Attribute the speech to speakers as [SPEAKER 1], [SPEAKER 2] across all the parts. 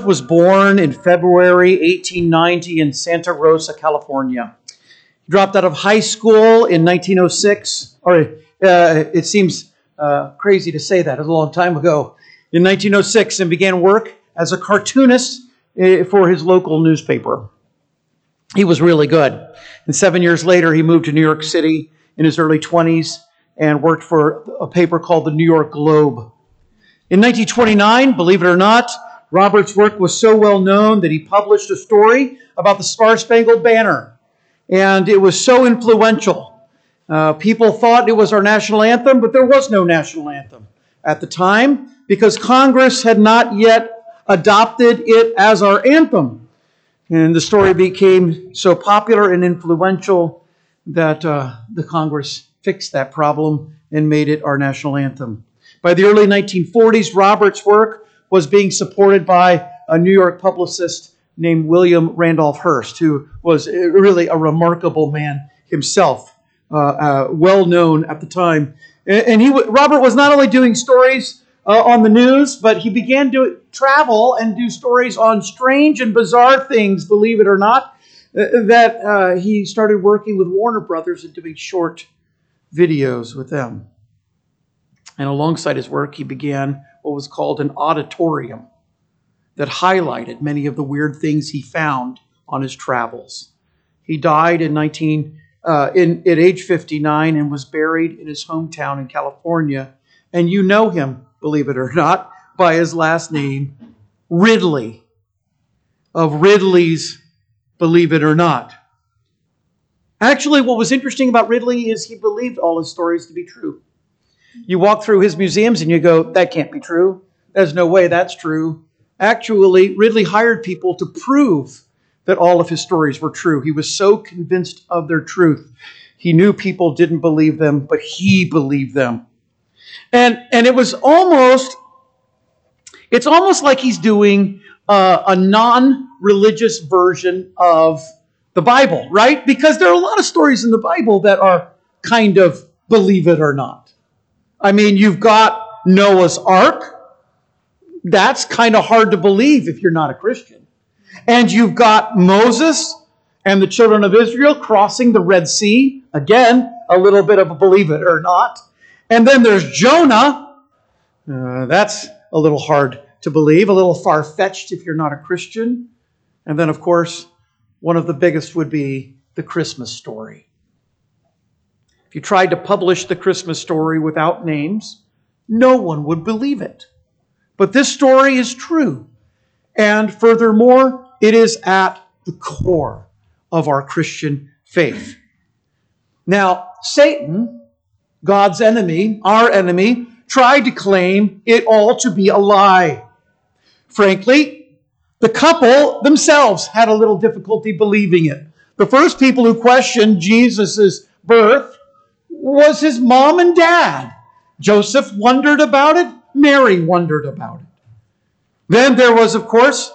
[SPEAKER 1] was born in February 1890 in Santa Rosa, California. He dropped out of high school in 1906, or uh, it seems uh, crazy to say that, a long time ago, in 1906, and began work as a cartoonist uh, for his local newspaper. He was really good. And seven years later, he moved to New York City in his early 20s and worked for a paper called the New York Globe. In 1929, believe it or not, Robert's work was so well known that he published a story about the Star Spangled Banner. And it was so influential. Uh, people thought it was our national anthem, but there was no national anthem at the time because Congress had not yet adopted it as our anthem. And the story became so popular and influential that uh, the Congress fixed that problem and made it our national anthem. By the early 1940s, Robert's work was being supported by a New York publicist named William Randolph Hearst, who was really a remarkable man himself, uh, uh, well known at the time. And he, Robert was not only doing stories uh, on the news, but he began to travel and do stories on strange and bizarre things, believe it or not, uh, that uh, he started working with Warner Brothers and doing short videos with them. And alongside his work, he began what was called an auditorium that highlighted many of the weird things he found on his travels. He died in 19 uh, in, at age 59 and was buried in his hometown in California. And you know him, believe it or not, by his last name, Ripley, of Ripley's Believe It or Not. Actually, what was interesting about Ripley is he believed all his stories to be true. You walk through his museums and you go, that can't be true. There's no way that's true. Actually, Ripley hired people to prove that all of his stories were true. He was so convinced of their truth. He knew people didn't believe them, but he believed them. And, and it was almost, it's almost like he's doing uh, a non religious version of the Bible, right? Because there are a lot of stories in the Bible that are kind of believe it or not. I mean, you've got Noah's Ark. That's kind of hard to believe if you're not a Christian. And you've got Moses and the children of Israel crossing the Red Sea. Again, a little bit of a believe it or not. And then there's Jonah. Uh, that's a little hard to believe, a little far fetched if you're not a Christian. And then, of course, one of the biggest would be the Christmas story. If you tried to publish the Christmas story without names, no one would believe it. But this story is true. And furthermore, it is at the core of our Christian faith. Now, Satan, God's enemy, our enemy, tried to claim it all to be a lie. Frankly, the couple themselves had a little difficulty believing it. The first people who questioned Jesus' birth was his mom and dad. Joseph wondered about it. Mary wondered about it. Then there was, of course,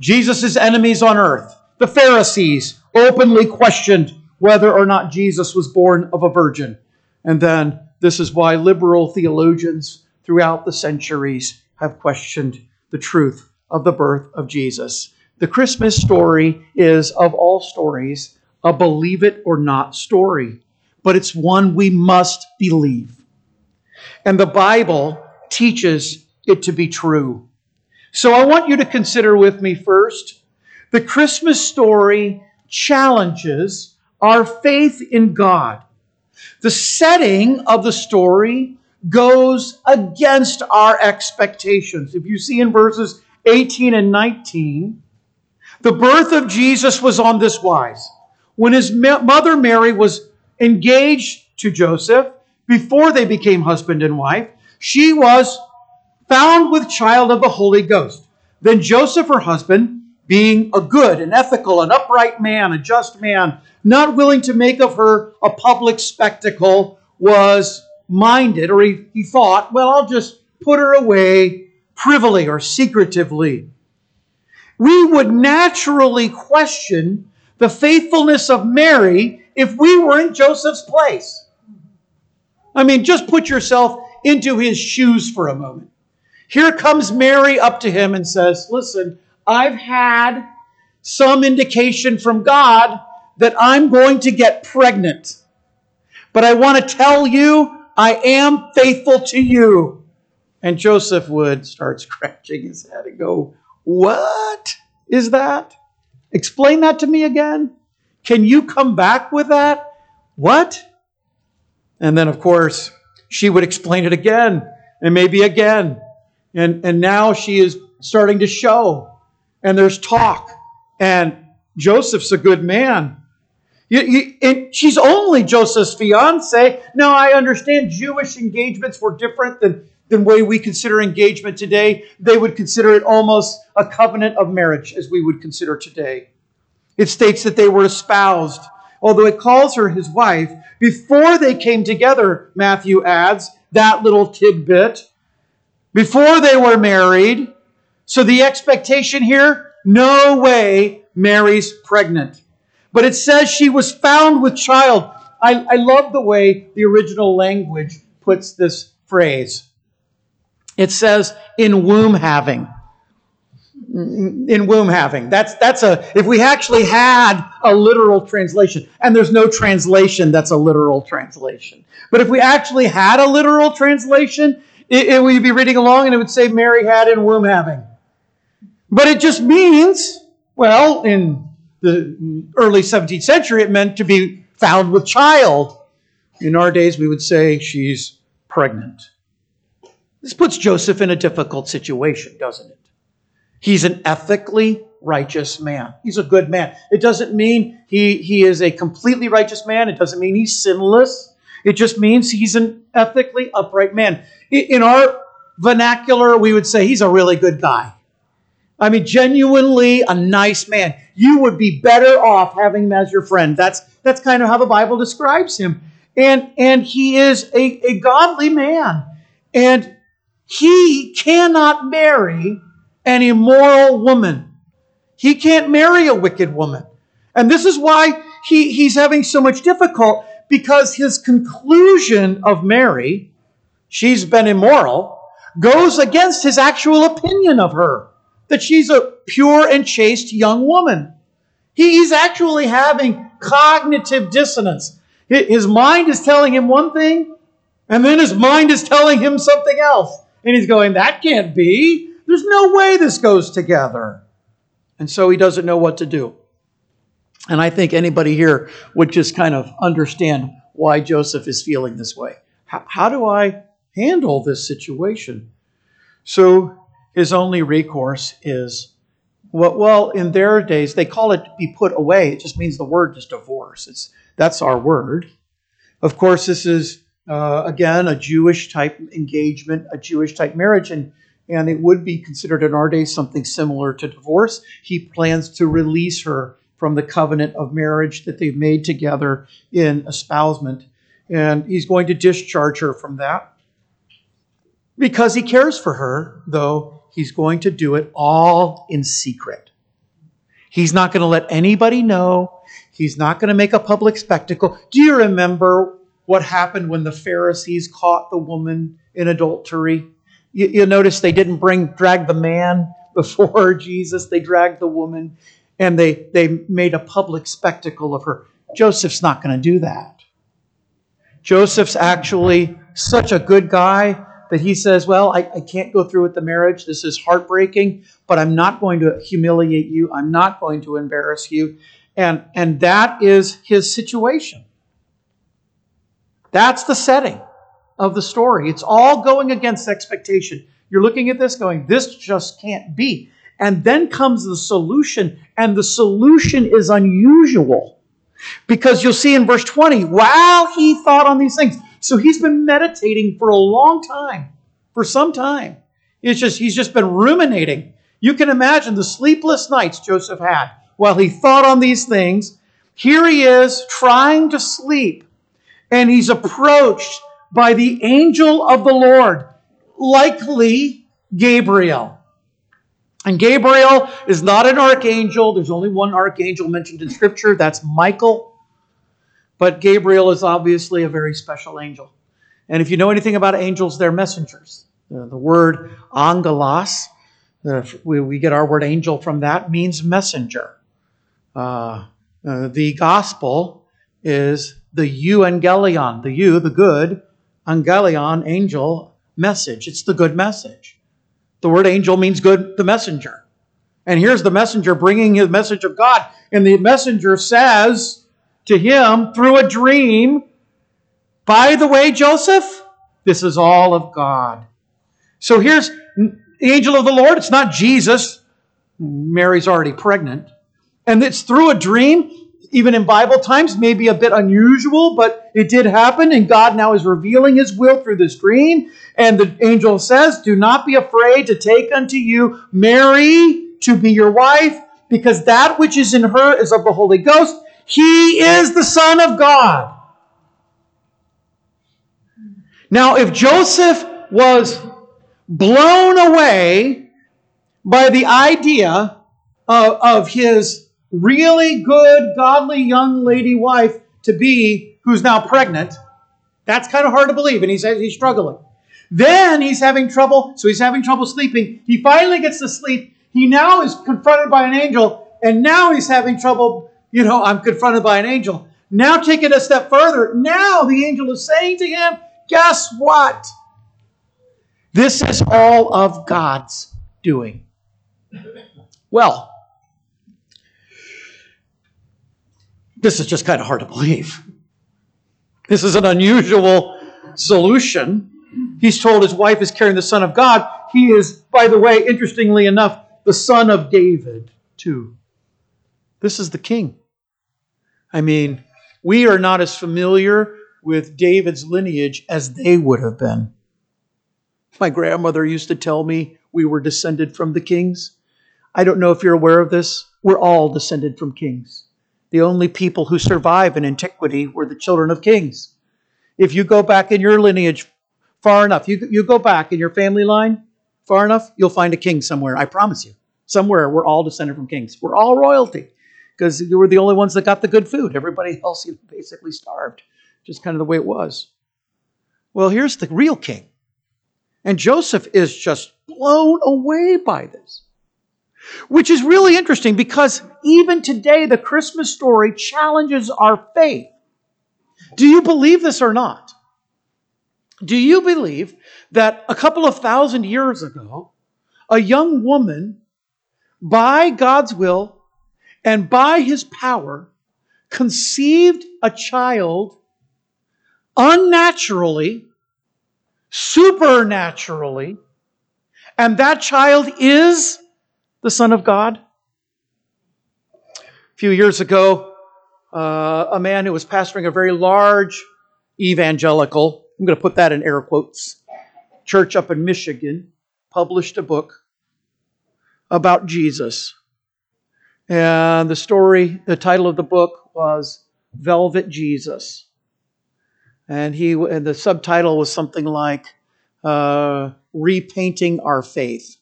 [SPEAKER 1] Jesus' enemies on earth. The Pharisees openly questioned whether or not Jesus was born of a virgin. And then this is why liberal theologians throughout the centuries have questioned the truth of the birth of Jesus. The Christmas story is, of all stories, a believe it or not story but it's one we must believe. And the Bible teaches it to be true. So I want you to consider with me first the Christmas story challenges our faith in God. The setting of the story goes against our expectations. If you see in verses 18 and 19, the birth of Jesus was on this wise. When his mother Mary was engaged to Joseph before they became husband and wife, she was found with child of the Holy Ghost. Then Joseph, her husband, being a good and ethical and upright man, a just man, not willing to make of her a public spectacle, was minded, or he, he thought, well, I'll just put her away privily or secretively. We would naturally question the faithfulness of Mary if we were in Joseph's place. I mean, just put yourself into his shoes for a moment. Here comes Mary up to him and says, Listen, I've had some indication from God that I'm going to get pregnant. But I want to tell you, I am faithful to you. And Joseph would start scratching his head and go, What is that? Explain that to me again. Can you come back with that? What? And then, of course, she would explain it again and maybe again. And, and now she is starting to show, and there's talk. And Joseph's a good man. You, you, and she's only Joseph's fiance. Now, I understand Jewish engagements were different than the way we consider engagement today. They would consider it almost a covenant of marriage, as we would consider today. It states that they were espoused, although it calls her his wife. Before they came together, Matthew adds that little tidbit. Before they were married. So the expectation here no way Mary's pregnant. But it says she was found with child. I, I love the way the original language puts this phrase. It says, in womb having. In womb having. That's, that's a, if we actually had a literal translation, and there's no translation that's a literal translation. But if we actually had a literal translation, it, it, we'd be reading along and it would say Mary had in womb having. But it just means, well, in the early 17th century, it meant to be found with child. In our days, we would say she's pregnant. This puts Joseph in a difficult situation, doesn't it? He's an ethically righteous man. He's a good man. It doesn't mean he, he is a completely righteous man. It doesn't mean he's sinless. It just means he's an ethically upright man. In our vernacular, we would say he's a really good guy. I mean, genuinely a nice man. You would be better off having him as your friend. That's, that's kind of how the Bible describes him. And, and he is a, a godly man. And he cannot marry an immoral woman. He can't marry a wicked woman. And this is why he, he's having so much difficulty because his conclusion of Mary, she's been immoral, goes against his actual opinion of her, that she's a pure and chaste young woman. He's actually having cognitive dissonance. His mind is telling him one thing, and then his mind is telling him something else. And he's going, That can't be. There's no way this goes together. And so he doesn't know what to do. And I think anybody here would just kind of understand why Joseph is feeling this way. How, how do I handle this situation? So his only recourse is, well, well, in their days, they call it be put away. It just means the word is divorce. It's, that's our word. Of course, this is uh, again, a Jewish type engagement, a Jewish type marriage, and, and it would be considered in our days something similar to divorce. He plans to release her from the covenant of marriage that they've made together in espousement, and he's going to discharge her from that. Because he cares for her, though, he's going to do it all in secret. He's not going to let anybody know. He's not going to make a public spectacle. Do you remember what happened when the Pharisees caught the woman in adultery. You, you notice they didn't bring drag the man before Jesus, they dragged the woman and they, they made a public spectacle of her. Joseph's not going to do that. Joseph's actually such a good guy that he says, Well, I, I, can't go through with the marriage. This is heartbreaking, but I'm not going to humiliate you. I'm not going to embarrass you. And, and that is his situation. That's the setting of the story. It's all going against expectation. You're looking at this going, this just can't be. And then comes the solution, and the solution is unusual. Because you'll see in verse 20, while he thought on these things. So he's been meditating for a long time, for some time. It's just he's just been ruminating. You can imagine the sleepless nights Joseph had while he thought on these things. Here he is trying to sleep and he's approached by the angel of the Lord, likely Gabriel. And Gabriel is not an archangel. There's only one archangel mentioned in Scripture, that's Michael. But Gabriel is obviously a very special angel. And if you know anything about angels, they're messengers. The word angelos, we, we get our word angel from that, means messenger. Uh, uh, the gospel is the euangelion, the you, the good, angelion, angel, message. It's the good message. The word angel means good, the messenger. And here's the messenger bringing his message of God. And the messenger says to him through a dream, By the way, Joseph, this is all of God. So here's the angel of the Lord. It's not Jesus. Mary's already pregnant. And it's through a dream, even in Bible times, maybe a bit unusual, but it did happen. And God now is revealing his will through this dream. And the angel says, Do not be afraid to take unto you Mary to be your wife, because that which is in her is of the Holy Ghost. He is the Son of God. Now, if Joseph was blown away by the idea of, of his really good, godly young lady wife to be who's now pregnant, that's kind of hard to believe, and he's, he's struggling. Then he's having trouble, so he's having trouble sleeping. He finally gets to sleep, he now is confronted by an angel, and now he's having trouble. You know, I'm confronted by an angel. Now, take it a step further. Now, the angel is saying to him, Guess what? This is all of God's doing. Well, this is just kind of hard to believe. This is an unusual solution. He's told his wife is carrying the Son of God. He is, by the way, interestingly enough, the son of David, too. This is the king. I mean, we are not as familiar with David's lineage as they would have been. My grandmother used to tell me we were descended from the kings. I don't know if you're aware of this. We're all descended from kings. The only people who survive in antiquity were the children of kings. If you go back in your lineage far enough, you, you go back in your family line, far enough, you'll find a king somewhere. I promise you. Somewhere, we're all descended from kings. We're all royalty because you were the only ones that got the good food. Everybody else basically starved. Just kind of the way it was. Well, here's the real king. And Joseph is just blown away by this. Which is really interesting because even today, the Christmas story challenges our faith. Do you believe this or not? Do you believe that a couple of thousand years ago, a young woman, by God's will and by his power, conceived a child unnaturally, supernaturally, and that child is the Son of God? A few years ago, uh, a man who was pastoring a very large evangelical I'm going to put that in air quotes, church up in Michigan published a book about Jesus. And the story, the title of the book was Velvet Jesus. And he and the subtitle was something like uh, Repainting Our Faith.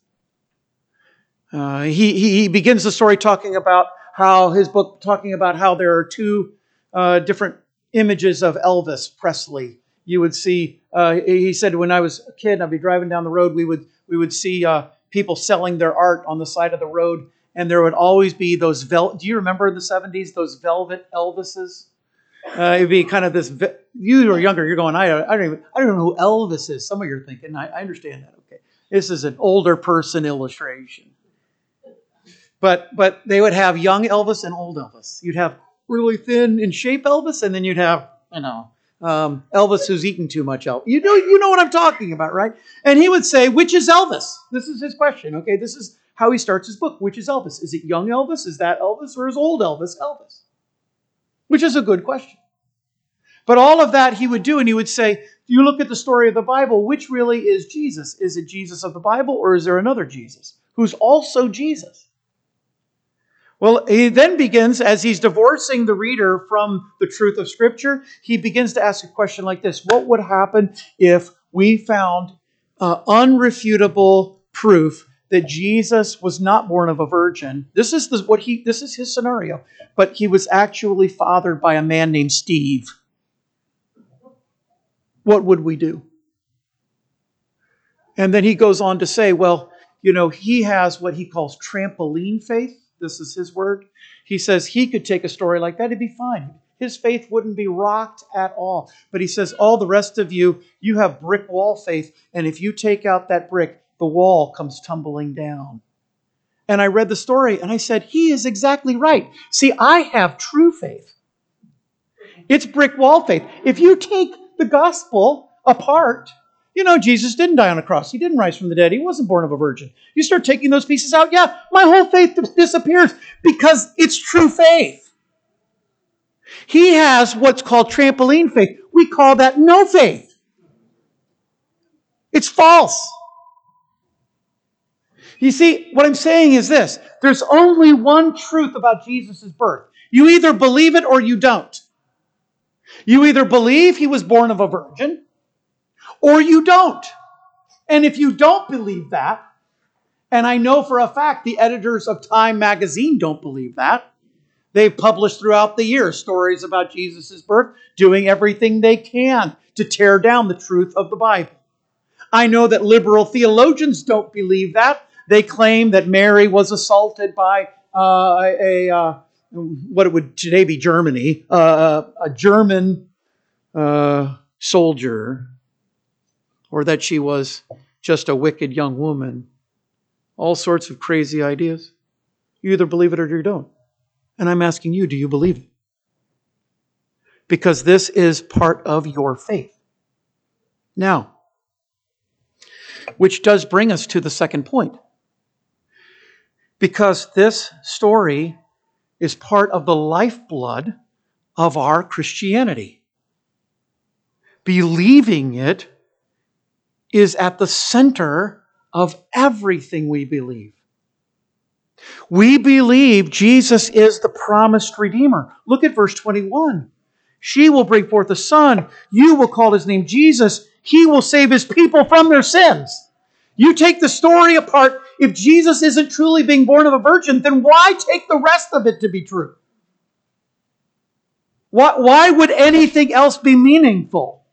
[SPEAKER 1] Uh, he, he begins the story talking about how his book talking about how there are two uh, different images of Elvis Presley you would see. Uh, he said, when I was a kid, I'd be driving down the road. We would we would see uh, people selling their art on the side of the road, and there would always be those vel. Do you remember in the '70s? Those velvet Elvises. Uh, it'd be kind of this. You were younger. You're going. I, I don't even. I don't know who Elvis is. Some of you are thinking. I, I understand that. Okay, this is an older person illustration. But but they would have young Elvis and old Elvis. You'd have really thin in shape Elvis, and then you'd have you know um, Elvis who's eaten too much Elvis. You know, you know what I'm talking about, right? And he would say, which is Elvis? This is his question. Okay, this is how he starts his book. Which is Elvis? Is it young Elvis? Is that Elvis? Or is old Elvis Elvis? Which is a good question. But all of that he would do, and he would say, you look at the story of the Bible, which really is Jesus? Is it Jesus of the Bible, or is there another Jesus who's also Jesus? Well, he then begins, as he's divorcing the reader from the truth of Scripture, he begins to ask a question like this What would happen if we found uh, unrefutable proof that Jesus was not born of a virgin? This is the, what he. This is his scenario, but he was actually fathered by a man named Steve. What would we do? And then he goes on to say, well, you know, he has what he calls trampoline faith. This is his word. He says he could take a story like that, it'd be fine. His faith wouldn't be rocked at all. But he says, all the rest of you, you have brick wall faith. And if you take out that brick, the wall comes tumbling down. And I read the story and I said, he is exactly right. See, I have true faith. It's brick wall faith. If you take the gospel apart, you know, Jesus didn't die on a cross. He didn't rise from the dead. He wasn't born of a virgin. You start taking those pieces out, yeah, my whole faith disappears because it's true faith. He has what's called trampoline faith. We call that no faith. It's false. You see, what I'm saying is this there's only one truth about Jesus' birth. You either believe it or you don't. You either believe he was born of a virgin or you don't. And if you don't believe that, and I know for a fact the editors of Time magazine don't believe that, they've published throughout the year stories about Jesus' birth, doing everything they can to tear down the truth of the Bible. I know that liberal theologians don't believe that. They claim that Mary was assaulted by uh, a, uh, what it would today be Germany, uh, a German uh, soldier or that she was just a wicked young woman. All sorts of crazy ideas. You either believe it or you don't. And I'm asking you, do you believe it? Because this is part of your faith. Now, which does bring us to the second point. Because this story is part of the lifeblood of our Christianity. Believing it is at the center of everything we believe. We believe Jesus is the promised Redeemer. Look at verse 21. She will bring forth a son. You will call his name Jesus. He will save his people from their sins. You take the story apart. If Jesus isn't truly being born of a virgin, then why take the rest of it to be true? Why, why would anything else be meaningful?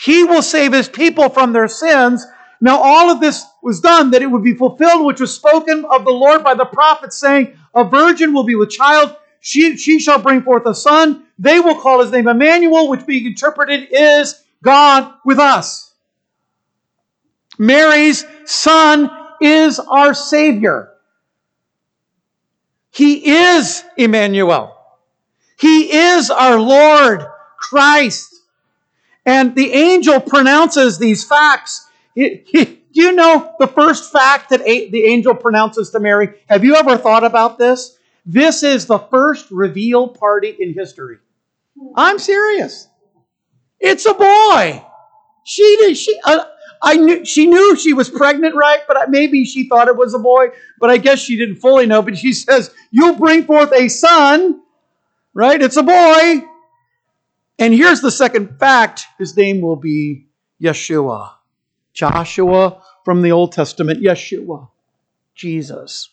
[SPEAKER 1] He will save his people from their sins. Now, all of this was done that it would be fulfilled, which was spoken of the Lord by the prophet, saying, A virgin will be with child. She, she shall bring forth a son. They will call his name Emmanuel, which being interpreted is God with us. Mary's son is our Savior. He is Emmanuel. He is our Lord Christ. And the angel pronounces these facts. Do you know the first fact that the angel pronounces to Mary? Have you ever thought about this? This is the first reveal party in history. I'm serious. It's a boy. She did. She. Uh, I knew she knew she was pregnant, right? But maybe she thought it was a boy. But I guess she didn't fully know. But she says, "You'll bring forth a son." Right? It's a boy. And here's the second fact his name will be Yeshua. Joshua from the Old Testament, Yeshua, Jesus.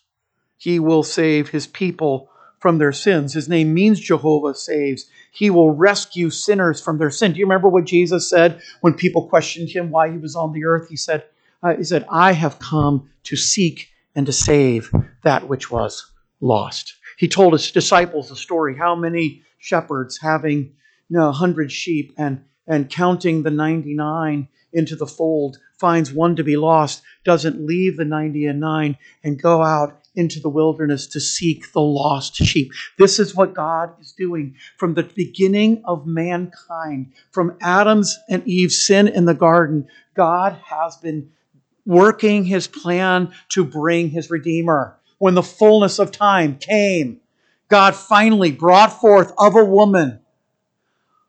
[SPEAKER 1] He will save his people from their sins. His name means Jehovah saves. He will rescue sinners from their sin. Do you remember what Jesus said when people questioned him why he was on the earth? He said, uh, he said, I have come to seek and to save that which was lost. He told his disciples the story how many shepherds having know, 100 sheep and, and counting the 99 into the fold, finds one to be lost, doesn't leave the 90 and 9 and go out into the wilderness to seek the lost sheep. This is what God is doing from the beginning of mankind, from Adam's and Eve's sin in the garden. God has been working his plan to bring his Redeemer. When the fullness of time came, God finally brought forth of a woman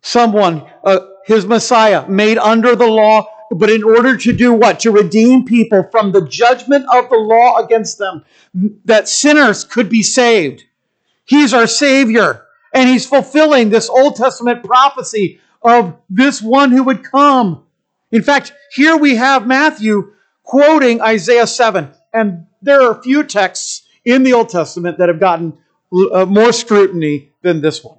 [SPEAKER 1] someone, uh, his Messiah, made under the law, but in order to do what? To redeem people from the judgment of the law against them, that sinners could be saved. He's our Savior, and He's fulfilling this Old Testament prophecy of this one who would come. In fact, here we have Matthew quoting Isaiah 7, and there are a few texts in the Old Testament that have gotten uh, more scrutiny than this one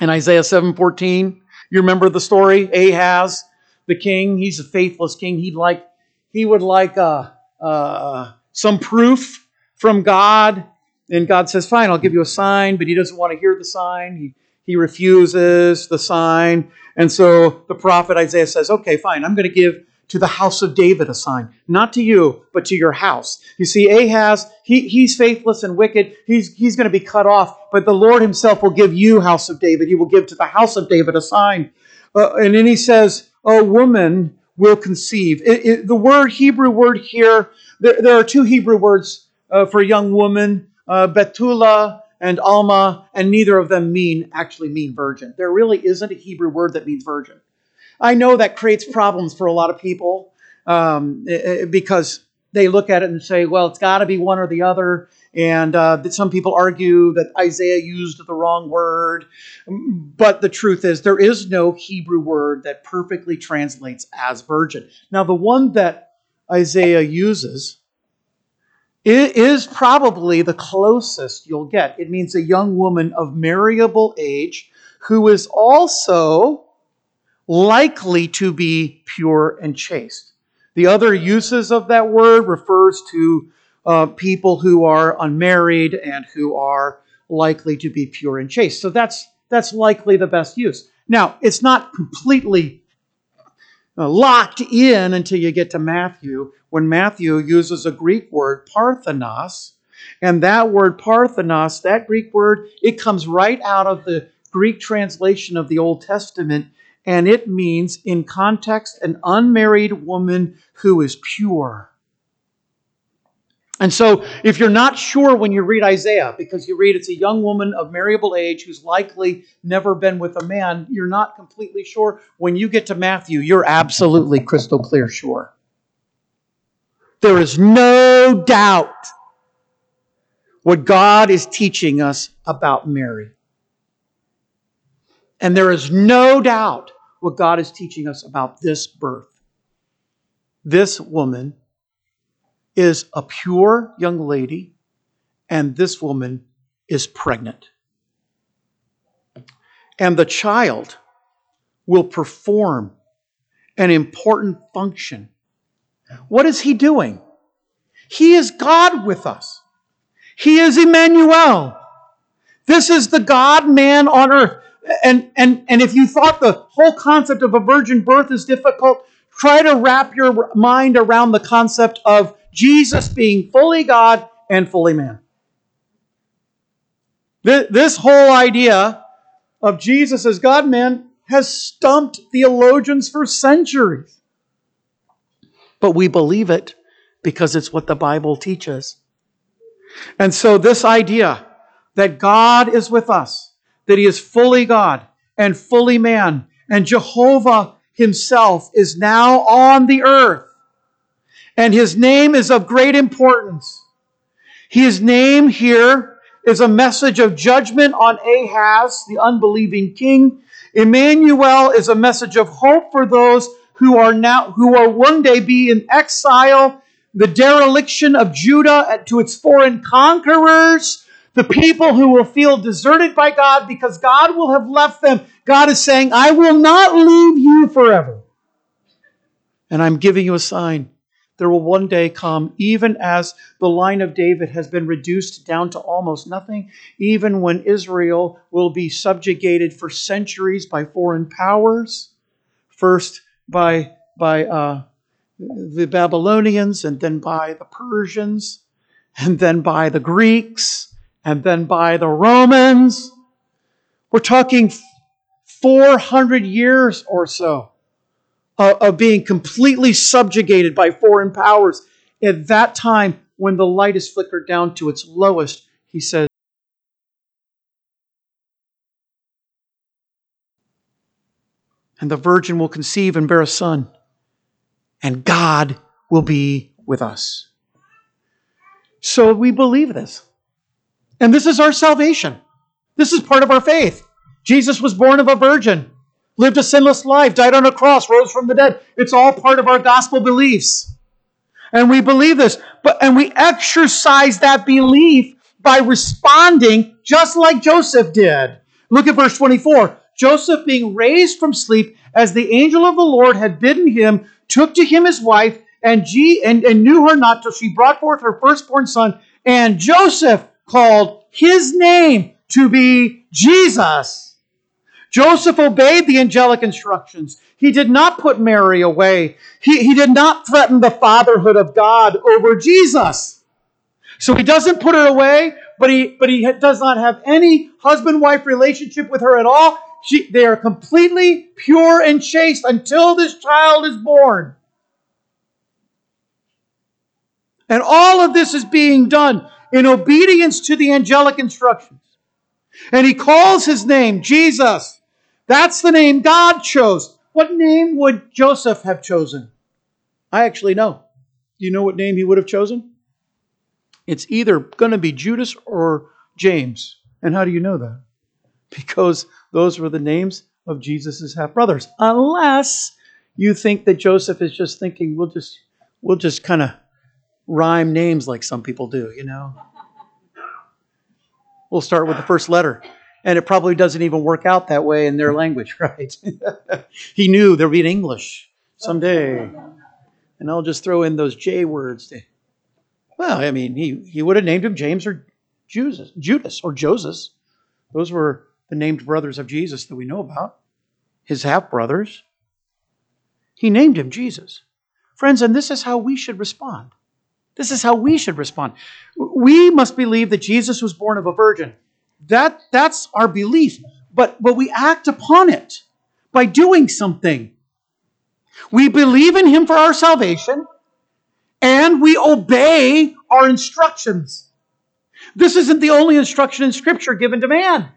[SPEAKER 1] in Isaiah 7:14. You remember the story? Ahaz, the king, he's a faithless king. He'd like, he would like uh, uh, some proof from God. And God says, Fine, I'll give you a sign, but he doesn't want to hear the sign. He, he refuses the sign. And so the prophet Isaiah says, Okay, fine, I'm going to give to the house of David a sign. Not to you, but to your house. You see, Ahaz, he, he's faithless and wicked. He's, he's going to be cut off, but the Lord himself will give you, house of David. He will give to the house of David a sign. Uh, and then he says, A woman will conceive. It, it, the word, Hebrew word here, there, there are two Hebrew words uh, for young woman, uh, Betula and Alma, and neither of them mean actually mean virgin. There really isn't a Hebrew word that means virgin. I know that creates problems for a lot of people um, because they look at it and say, well, it's got to be one or the other. And uh, some people argue that Isaiah used the wrong word. But the truth is, there is no Hebrew word that perfectly translates as virgin. Now, the one that Isaiah uses is probably the closest you'll get. It means a young woman of marriable age who is also likely to be pure and chaste. The other uses of that word refers to uh, people who are unmarried and who are likely to be pure and chaste. So that's that's likely the best use. Now, it's not completely uh, locked in until you get to Matthew, when Matthew uses a Greek word, parthenos, and that word parthenos, that Greek word, it comes right out of the Greek translation of the Old Testament and it means, in context, an unmarried woman who is pure. And so, if you're not sure when you read Isaiah, because you read it's a young woman of marriable age who's likely never been with a man, you're not completely sure. When you get to Matthew, you're absolutely crystal clear sure. There is no doubt what God is teaching us about Mary. And there is no doubt what God is teaching us about this birth. This woman is a pure young lady, and this woman is pregnant. And the child will perform an important function. What is he doing? He is God with us. He is Emmanuel. This is the God man on earth and, and, and if you thought the whole concept of a virgin birth is difficult, try to wrap your mind around the concept of Jesus being fully God and fully man. This whole idea of Jesus as God man has stumped theologians for centuries. But we believe it because it's what the Bible teaches. And so, this idea that God is with us, that he is fully God and fully man, and Jehovah himself is now on the earth. And his name is of great importance. His name here is a message of judgment on Ahaz, the unbelieving king. Emmanuel is a message of hope for those who are now who will one day be in exile, the dereliction of Judah to its foreign conquerors, the people who will feel deserted by God because God will have left them. God is saying, I will not leave you forever. And I'm giving you a sign. There will one day come, even as the line of David has been reduced down to almost nothing, even when Israel will be subjugated for centuries by foreign powers, first by, by uh, the Babylonians, and then by the Persians, and then by the Greeks and then by the Romans. We're talking 400 years or so of being completely subjugated by foreign powers. At that time, when the light is flickered down to its lowest, he says, And the virgin will conceive and bear a son, and God will be with us. So we believe this. And this is our salvation. This is part of our faith. Jesus was born of a virgin, lived a sinless life, died on a cross, rose from the dead. It's all part of our gospel beliefs. And we believe this. But and we exercise that belief by responding just like Joseph did. Look at verse 24. Joseph being raised from sleep as the angel of the Lord had bidden him, took to him his wife and, G, and, and knew her not till she brought forth her firstborn son. And Joseph called his name to be Jesus. Joseph obeyed the angelic instructions. He did not put Mary away. He, he did not threaten the fatherhood of God over Jesus. So he doesn't put her away, but he, but he does not have any husband wife relationship with her at all. She, they are completely pure and chaste until this child is born. And all of this is being done in obedience to the angelic instructions. And he calls his name Jesus. That's the name God chose. What name would Joseph have chosen? I actually know. Do you know what name he would have chosen? It's either going to be Judas or James. And how do you know that? Because those were the names of Jesus' half brothers. Unless you think that Joseph is just thinking, we'll just we'll just kind of rhyme names like some people do, you know. We'll start with the first letter. And it probably doesn't even work out that way in their language, right? he knew there'd be an English someday. And I'll just throw in those J words. To, well, I mean, he, he would have named him James or Judas, Judas or Joseph. Those were the named brothers of Jesus that we know about, his half brothers. He named him Jesus. Friends, and this is how we should respond. This is how we should respond. We must believe that Jesus was born of a virgin. That, that's our belief. But, but we act upon it by doing something. We believe in him for our salvation and we obey our instructions. This isn't the only instruction in Scripture given to man.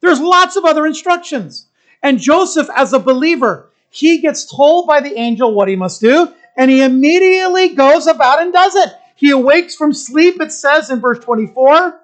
[SPEAKER 1] There's lots of other instructions. And Joseph, as a believer, he gets told by the angel what he must do, and he immediately goes about and does it. He awakes from sleep, it says in verse 24,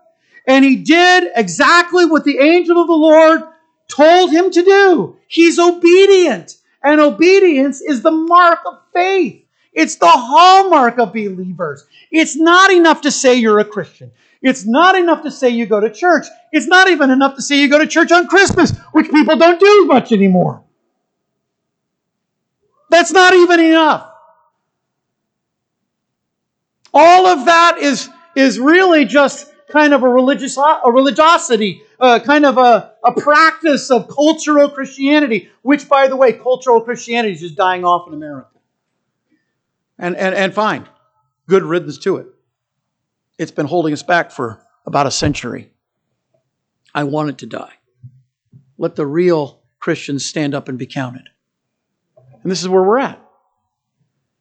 [SPEAKER 1] and he did exactly what the angel of the Lord told him to do. He's obedient, and obedience is the mark of faith. It's the hallmark of believers. It's not enough to say you're a Christian. It's not enough to say you go to church. It's not even enough to say you go to church on Christmas, which people don't do much anymore. That's not even enough. All of that is, is really just kind of a religious a religiosity, uh, kind of a, a practice of cultural Christianity, which, by the way, cultural Christianity is just dying off in America. And, and, and fine, good riddance to it. It's been holding us back for about a century. I want it to die. Let the real Christians stand up and be counted. And this is where we're at.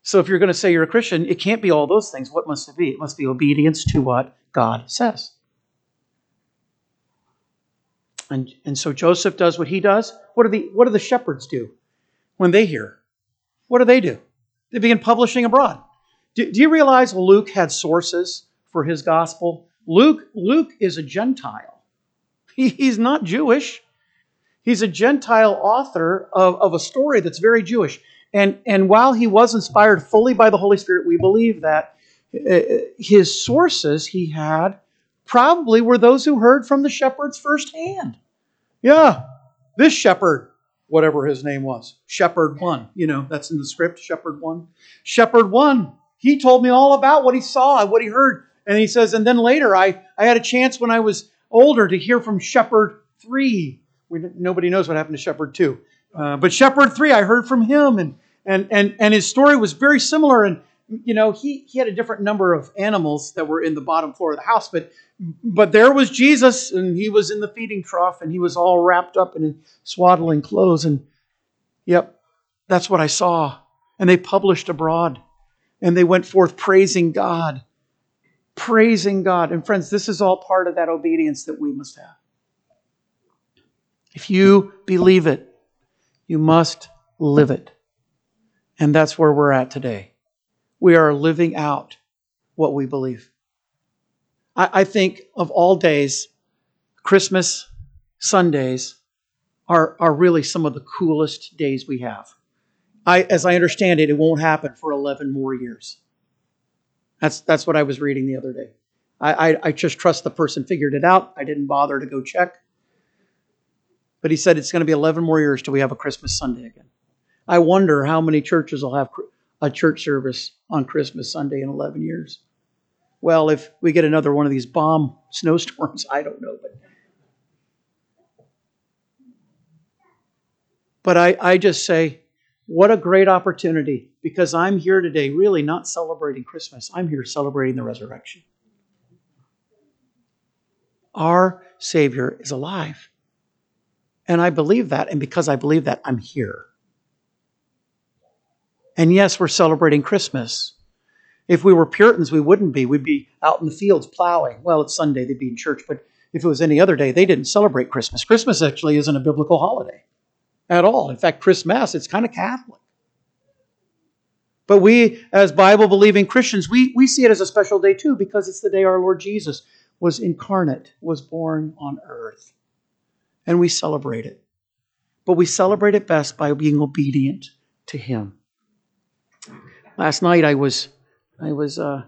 [SPEAKER 1] So if you're going to say you're a Christian, it can't be all those things. What must it be? It must be obedience to what God says. And, and so Joseph does what he does. What do the what do the shepherds do when they hear? What do they do? They begin publishing abroad. Do, do you realize Luke had sources for his gospel? Luke, Luke is a Gentile. He, he's not Jewish. He's a Gentile author of, of a story that's very Jewish. And, and while he was inspired fully by the Holy Spirit, we believe that uh, his sources he had probably were those who heard from the shepherds firsthand. Yeah, this shepherd, whatever his name was, Shepherd One, you know, that's in the script, Shepherd One. Shepherd One, he told me all about what he saw, and what he heard. And he says, and then later I, I had a chance when I was older to hear from Shepherd Three. We, nobody knows what happened to Shepherd Two. Uh, but Shepherd 3, I heard from him, and, and, and, and his story was very similar. And, you know, he, he had a different number of animals that were in the bottom floor of the house, but, but there was Jesus, and he was in the feeding trough, and he was all wrapped up in swaddling clothes. And, yep, that's what I saw. And they published abroad, and they went forth praising God. Praising God. And, friends, this is all part of that obedience that we must have. If you believe it, you must live it. And that's where we're at today. We are living out what we believe. I, I think of all days, Christmas Sundays are, are really some of the coolest days we have. I, as I understand it, it won't happen for 11 more years. That's, that's what I was reading the other day. I, I, I just trust the person figured it out. I didn't bother to go check. But he said it's going to be 11 more years till we have a Christmas Sunday again. I wonder how many churches will have a church service on Christmas Sunday in 11 years. Well, if we get another one of these bomb snowstorms, I don't know. But, but I, I just say, what a great opportunity because I'm here today really not celebrating Christmas. I'm here celebrating the resurrection. Our Savior is alive. And I believe that. And because I believe that, I'm here. And yes, we're celebrating Christmas. If we were Puritans, we wouldn't be. We'd be out in the fields plowing. Well, it's Sunday, they'd be in church. But if it was any other day, they didn't celebrate Christmas. Christmas actually isn't a biblical holiday at all. In fact, Christmas, it's kind of Catholic. But we, as Bible believing Christians, we, we see it as a special day too because it's the day our Lord Jesus was incarnate, was born on earth. And we celebrate it. But we celebrate it best by being obedient to Him. Last night I was I was uh,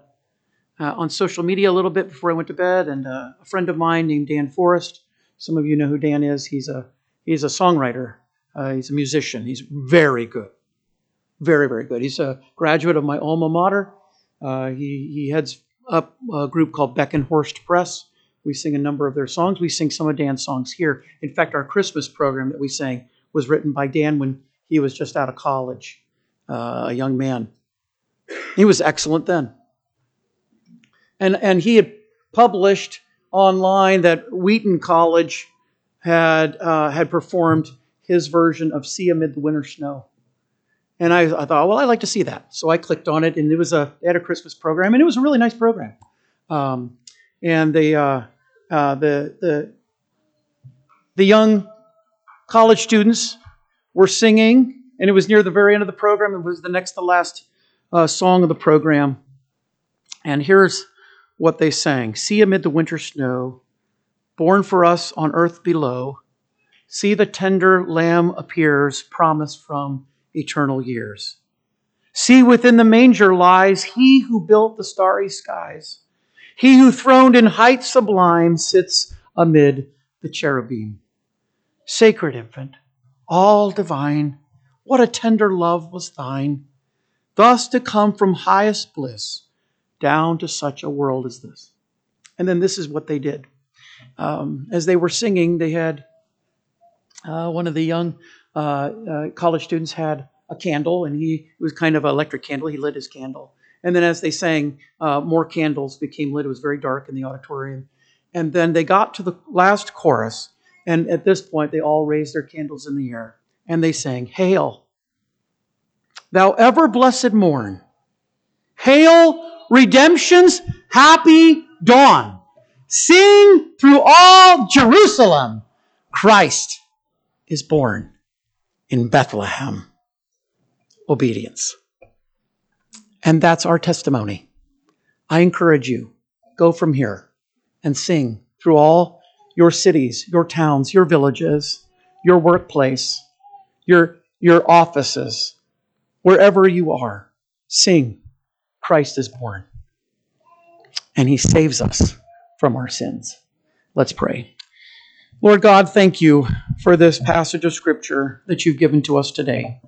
[SPEAKER 1] uh, on social media a little bit before I went to bed, and uh, a friend of mine named Dan Forrest. Some of you know who Dan is. He's a he's a songwriter. Uh, he's a musician. He's very good, very very good. He's a graduate of my alma mater. Uh, he he heads up a group called Beckenhorst Press. We sing a number of their songs. We sing some of Dan's songs here. In fact, our Christmas program that we sang was written by Dan when he was just out of college, uh, a young man. He was excellent then. And, and he had published online that Wheaton College had, uh, had performed his version of See Amid the Winter Snow. And I, I, thought, well, I'd like to see that. So I clicked on it, and it was a, they had a Christmas program, and it was a really nice program. Um, and they, uh, uh, the, the, the young college students were singing, and it was near the very end of the program. It was the next to last uh, song of the program. And here's what they sang See amid the winter snow, born for us on earth below, see the tender lamb appears, promised from eternal years. See within the manger lies he who built the starry skies. He who throned in height sublime sits amid the cherubim. Sacred infant, all divine, what a tender love was thine thus to come from highest bliss down to such a world as this. And then this is what they did. Um, as they were singing, they had uh, one of the young uh, uh, college students had a candle, and he was kind of an electric candle. He lit his candle. And then as they sang, uh, more candles became lit. It was very dark in the auditorium. And then they got to the last chorus, and at this point, they all raised their candles in the air and they sang, Hail, thou ever blessed morn. Hail redemption's happy dawn. Sing through all Jerusalem. Christ is born in Bethlehem. Obedience. And that's our testimony. I encourage you, go from here and sing through all your cities, your towns, your villages, your workplace, your, your offices, Wherever you are, sing, Christ is born. And he saves us from our sins. Let's pray. Lord God, thank you for this passage of Scripture that you've given to us today.